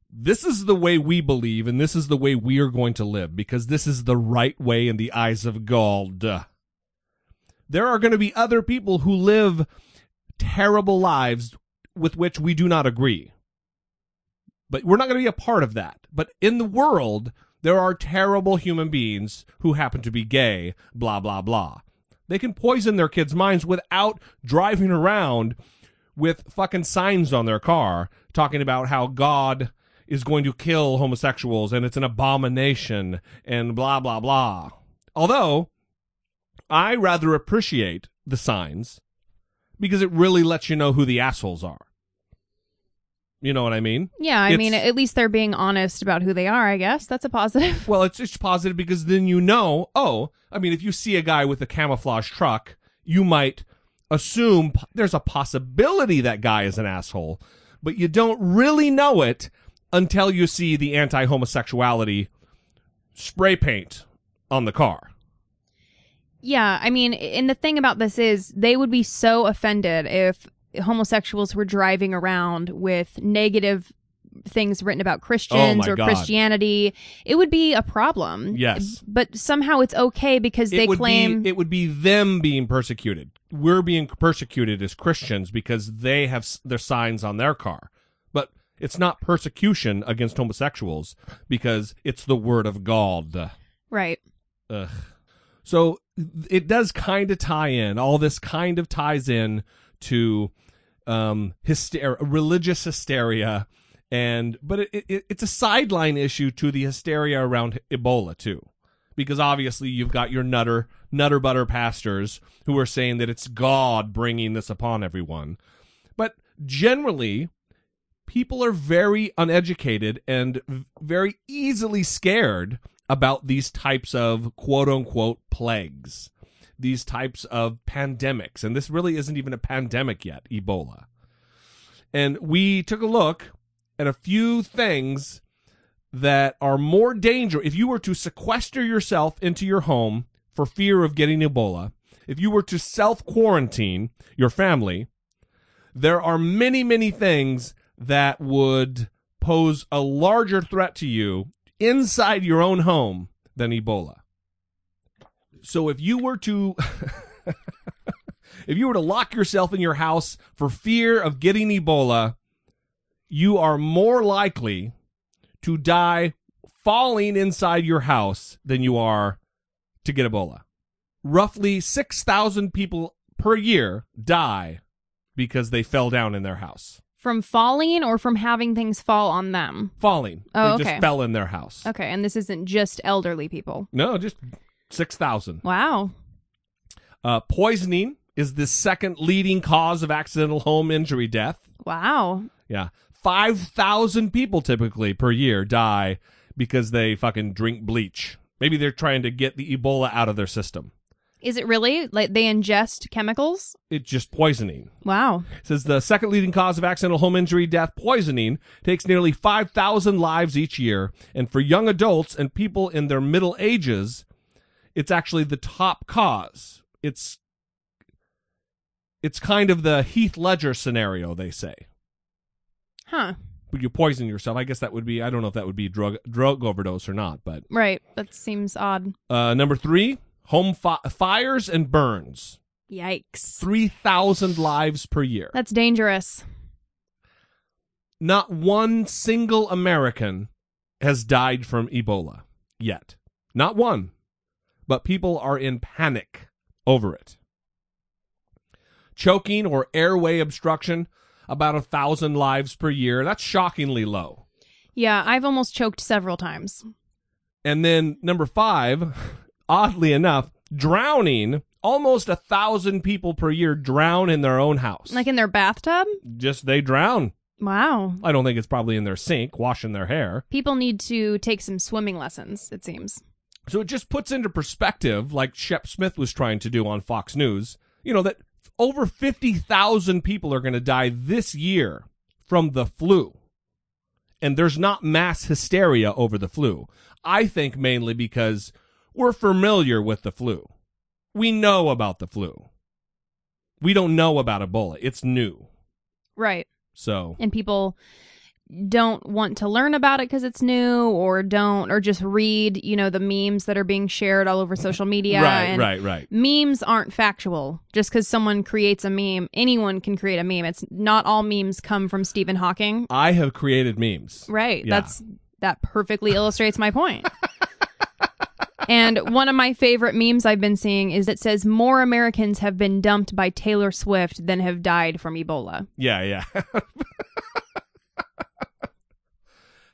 this is the way we believe and this is the way we are going to live because this is the right way in the eyes of God. There are going to be other people who live terrible lives with which we do not agree. But we're not going to be a part of that. But in the world, there are terrible human beings who happen to be gay, blah, blah, blah. They can poison their kids' minds without driving around with fucking signs on their car talking about how God is going to kill homosexuals and it's an abomination and blah, blah, blah. Although, I rather appreciate the signs because it really lets you know who the assholes are. You know what I mean? Yeah. I It's- mean, at least they're being honest about who they are, I guess. That's a positive. Well, it's just positive because then you know, oh, I mean, if you see a guy with a camouflage truck, you might assume p- there's a possibility that guy is an asshole, but you don't really know it until you see the anti homosexuality spray paint on the car. Yeah, I mean, and the thing about this is they would be so offended if homosexuals were driving around with negative things written about Christians Oh my or God. Christianity. It would be a problem. Yes. But somehow it's okay because they it would claim be it would be them being persecuted. We're being persecuted as Christians because they have s- their signs on their car. But it's not persecution against homosexuals because it's the word of God. right. Ugh. So it does kind of tie in. All this kind of ties in to um hysteria, religious hysteria, and but it, it it's a sideline issue to the hysteria around Ebola too, because obviously you've got your nutter nutter butter pastors who are saying that it's God bringing this upon everyone, but generally people are very uneducated and very easily scared about these types of quote unquote plagues, these types of pandemics. And this really isn't even a pandemic yet, Ebola. And we took a look at a few things that are more dangerous. If you were to sequester yourself into your home for fear of getting Ebola, if you were to self quarantine your family, there are many, many things that would pose a larger threat to you inside your own home than Ebola. So if you were to if you were to lock yourself in your house for fear of getting Ebola, you are more likely to die falling inside your house than you are to get Ebola. Roughly 6,000 people per year die because they fell down in their house. From falling or from having things fall on them. Falling. Oh, they okay. just fell in their house. Okay, and this isn't just elderly people. No, just 6,000. Wow. Uh, poisoning is the second leading cause of accidental home injury death. Wow. Yeah. 5,000 people typically per year die because they fucking drink bleach. Maybe they're trying to get the Ebola out of their system. Is it really like they ingest chemicals? It's just poisoning. Wow. It says the second leading cause of accidental home injury death, poisoning, takes nearly 5,000 lives each year. And for young adults and people in their middle ages, it's actually the top cause. It's it's kind of the Heath Ledger scenario, they say. Huh. Would you poison yourself? I guess that would be I don't know if that would be drug drug overdose or not, but Right. That seems odd. uh number 3, home fi- fires and burns. Yikes. 3,000 lives per year. That's dangerous. Not one single American has died from Ebola yet. Not one. But people are in panic over it. Choking or airway obstruction, about a thousand lives per year. That's shockingly low. Yeah, I've almost choked several times. And then number five, oddly enough, drowning. Almost a thousand people per year drown in their own house. Like in their bathtub? Just they drown. Wow. I don't think it's probably in their sink washing their hair. People need to take some swimming lessons, it seems. So it just puts into perspective, like Shep Smith was trying to do on Fox News, you know, that over 50,000 people are going to die this year from the flu. And there's not mass hysteria over the flu. I think mainly because we're familiar with the flu. We know about the flu. We don't know about Ebola. It's new. Right. So, And people don't want to learn about it because it's new or don't or just read, you know, the memes that are being shared all over social media. Right, and right, right. Memes aren't factual. Just because someone creates a meme, anyone can create a meme. It's not all memes come from Stephen Hawking. I have created memes. Right. Yeah. That's that perfectly illustrates my point. and one of my favorite memes I've been seeing is it says more Americans have been dumped by Taylor Swift than have died from Ebola. Yeah, yeah.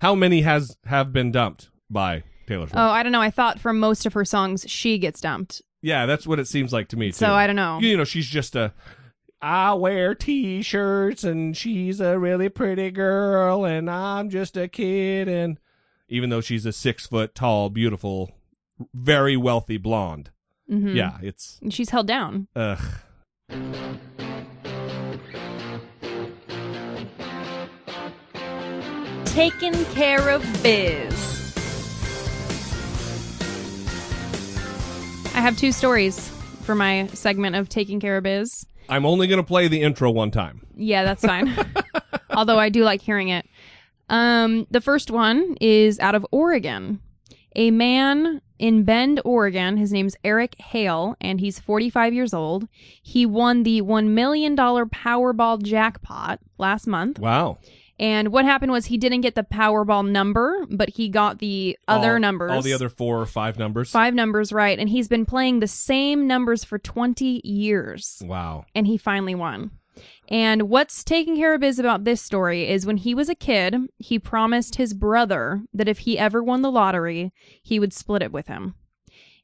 How many has have been dumped by Taylor Swift? Oh, I don't know. I thought from most of her songs she gets dumped. Yeah, that's what it seems like to me too. So, I don't know. You know, she's just a I wear t-shirts and she's a really pretty girl and I'm just a kid and even though she's a six foot tall, beautiful, very wealthy blonde. Mhm. Yeah, it's And she's held down. ugh. Taking care of biz. I have two stories for my segment of taking care of biz. I'm only gonna play the intro one time. Yeah, that's fine. Although I do like hearing it. Um, the first one is out of Oregon. A man in Bend, Oregon, his name's Eric Hale, and he's 45 years old. He won the $1 million Powerball jackpot last month. Wow. And what happened was he didn't get the Powerball number, but he got the other all, numbers. All the other four or five numbers. Five numbers right. And he's been playing the same numbers for 20 years Wow. and he finally won. And what's taking care of biz about this story is when he was a kid, he promised his brother that if he ever won the lottery, he would split it with him.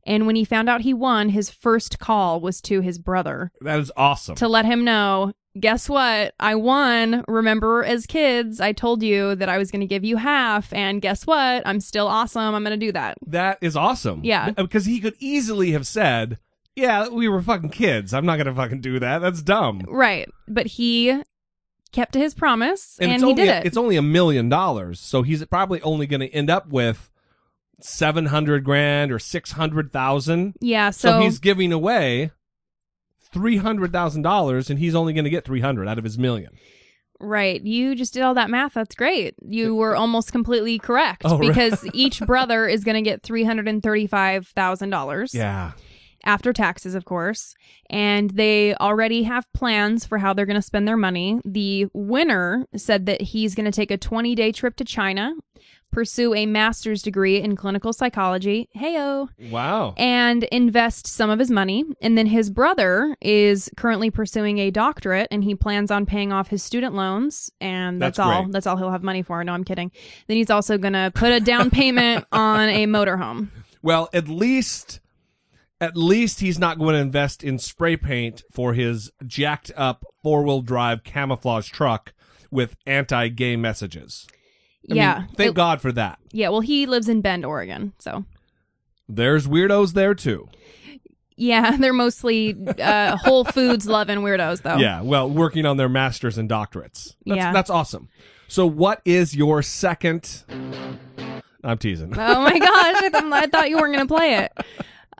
And when he found out he won, his first call was to his brother That is awesome. to let him know, guess what? I won. Remember, as kids, I told you that I was going to give you half. And guess what? I'm still awesome. I'm going to do that. That is awesome. Yeah. Because he could easily have said, Yeah, we were fucking kids. I'm not gonna fucking do that. That's dumb. Right. But he kept to his promise and, it's he did a, it. it's only a million dollars, so he's probably only gonna end up with seven hundred grand or six hundred thousand. yeah. So, So, he's giving away three hundred thousand dollars, and he's only gonna get three hundred out of his million. Right. You just did all that math. That's great. You were almost completely correct Oh, right. because each brother is going to get $335,000 Yeah. After taxes, of course. And they already have plans for how they're going to spend their money. The winner said that he's going to take a 20 day trip to China, pursue a master's degree in clinical psychology. Heyo Wow. and invest some of his money. And then his brother is currently pursuing a doctorate and he plans on paying off his student loans. And that's, That's all. That's all he'll have money for. No, I'm kidding. Then he's also going to put a down payment on a motorhome. Well, at least at least he's not going to invest in spray paint for his jacked up four wheel drive camouflage truck with anti-gay messages. I mean, yeah. thank It- God for that. Yeah, well, he lives in Bend, Oregon, so There's weirdos there too. yeah, they're mostly uh, Whole Foods loving weirdos, though. Yeah, well, working on their masters and doctorates. That's, Yeah. that's awesome. So, what is your second? I'm teasing. Oh my gosh, I, th- I thought you weren't going to play it.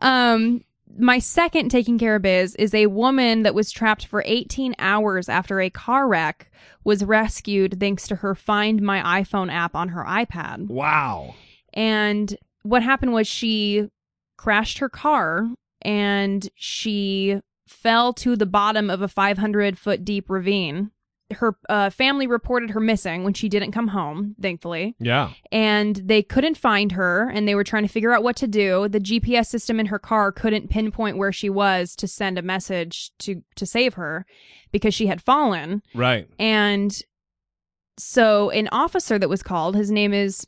Um, my second taking care of biz is a woman that was trapped for 18 hours after a car wreck was rescued thanks to her Find My iPhone app on her iPad. Wow. And what happened was she crashed her car and she fell to the bottom of a 500 foot deep ravine. Her uh, family reported her missing when she didn't come home, thankfully Yeah. and they couldn't find her and they were trying to figure out what to do the gps system in her car couldn't pinpoint where she was to send a message to to save her because she had fallen Right. and so an officer that was called his name is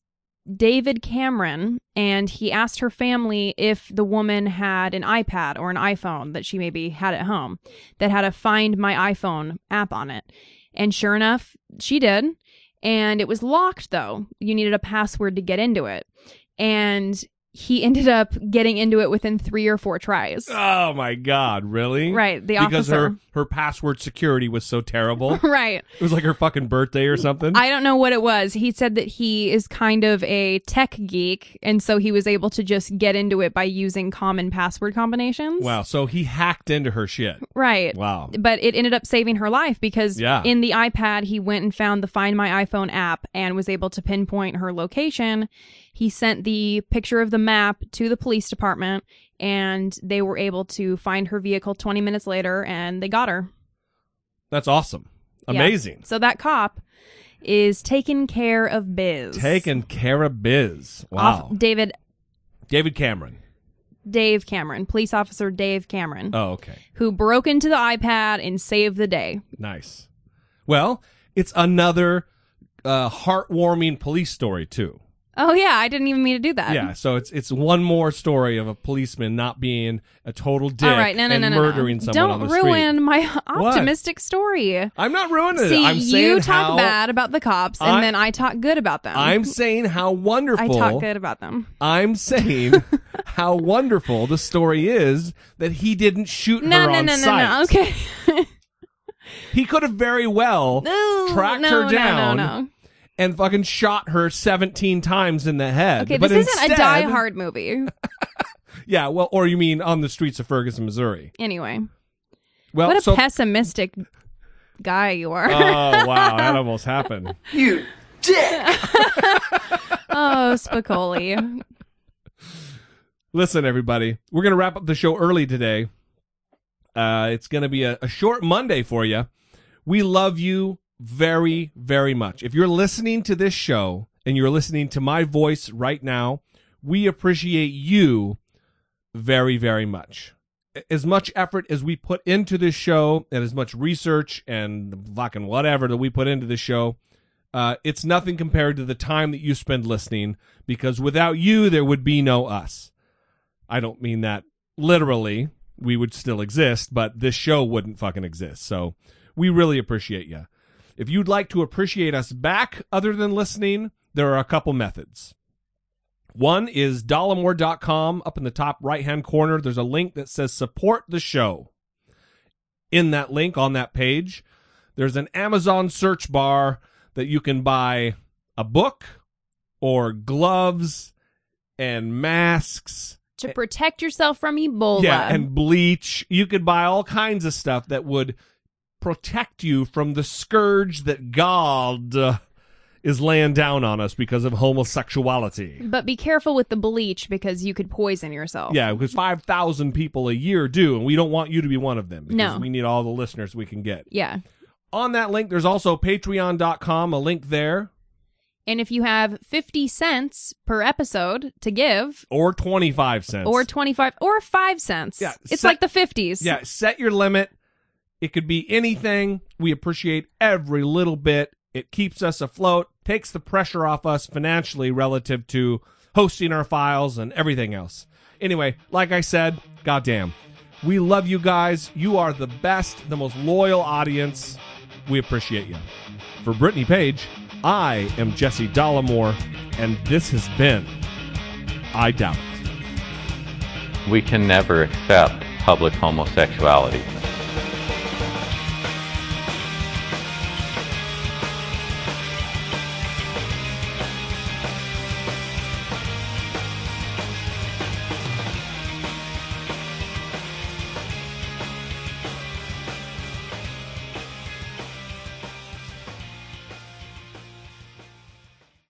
David Cameron and he asked her family if the woman had an iPad or an iPhone that she maybe had at home that had a find my iPhone app on it and sure enough she did. And it was locked though. You needed a password to get into it. And he ended up getting into it within 3 or 4 tries Oh my God! Really? Right, the because her her password security was so terrible. right It was like her fucking birthday or something. I don't know what it was. He said that he is kind of a tech geek, and so he was able to just get into it by using common password combinations. wow. So he hacked into her shit. Right. Wow. But it ended up saving her life because Yeah. in the iPad, he went and found the Find My iPhone app and was able to pinpoint her location. He sent the picture of the map to the police department, and they were able to find her vehicle 20 minutes later, and they got her. That's awesome. Yeah. Amazing. So that cop is taking care of biz. Taking care of biz. Wow. Off- David David Cameron. Dave Cameron, police officer Dave Cameron, Oh, okay. who broke into the iPad and saved the day. Nice. Well, it's another uh, heartwarming police story too. Oh yeah, I didn't even mean to do that. Yeah, so it's it's one more story of a policeman not being a total dick All right, no, no, and no, no, murdering no. someone Don't on the ruin street. my optimistic story. I'm not ruining See, it. I'm saying you talk how, bad about the cops, and I- then I talk good about them. I'm saying how wonderful. I talk good about them. I'm saying how wonderful the story is that he didn't shoot No, her no, on no, no, sight. no. Okay. He could have very well No, tracked no, her no, down no, no. And fucking shot her 17 times in the head. Okay, But this isn't a Die Hard movie. Yeah, well, or you mean on the streets of Ferguson, Missouri? Anyway, Well, what a so pessimistic guy you are. oh wow, that almost happened. you dick. oh, Spicoli. Listen, everybody, we're gonna wrap up the show early today. Uh, it's gonna be a, a short Monday for you. We love you very, very much. If you're listening to this show and you're listening to my voice right now, we appreciate you very, very much. As much effort as we put into this show and as much research and fucking whatever that we put into the show, uh, it's nothing compared to the time that you spend listening because without you, there would be no us. I don't mean that literally. We would still exist, but this show wouldn't fucking exist. So we really appreciate you. If you'd like to appreciate us back other than listening, there are a couple methods. One is dollamore.com. Up in the top right hand corner, there's a link that says support the show. In that link on that page, there's an Amazon search bar that you can buy a book or gloves and masks To protect yourself from Ebola. yeah, and bleach. You could buy all kinds of stuff that would protect you from the scourge that God uh, is laying down on us because of homosexuality. But be careful with the bleach because you could poison yourself. Yeah, because 5,000 people a year do, and we don't want you to be one of them because No. we need all the listeners we can get. Yeah. On that link, there's also patreon.com, a link there, And if you have 50 cents per episode to give, or 25 cents. or 25 or 5 cents. Yeah, It's set- like the 50s. Yeah, set your limit. It could be anything. We appreciate every little bit. It keeps us afloat, takes the pressure off us financially relative to hosting our files and everything else. Anyway, like I said, goddamn. We love you guys. You are the best, the most loyal audience. we appreciate you. For Brittany Page, I am Jesse Dollamore, and this has been I Doubt. We can never accept public homosexuality.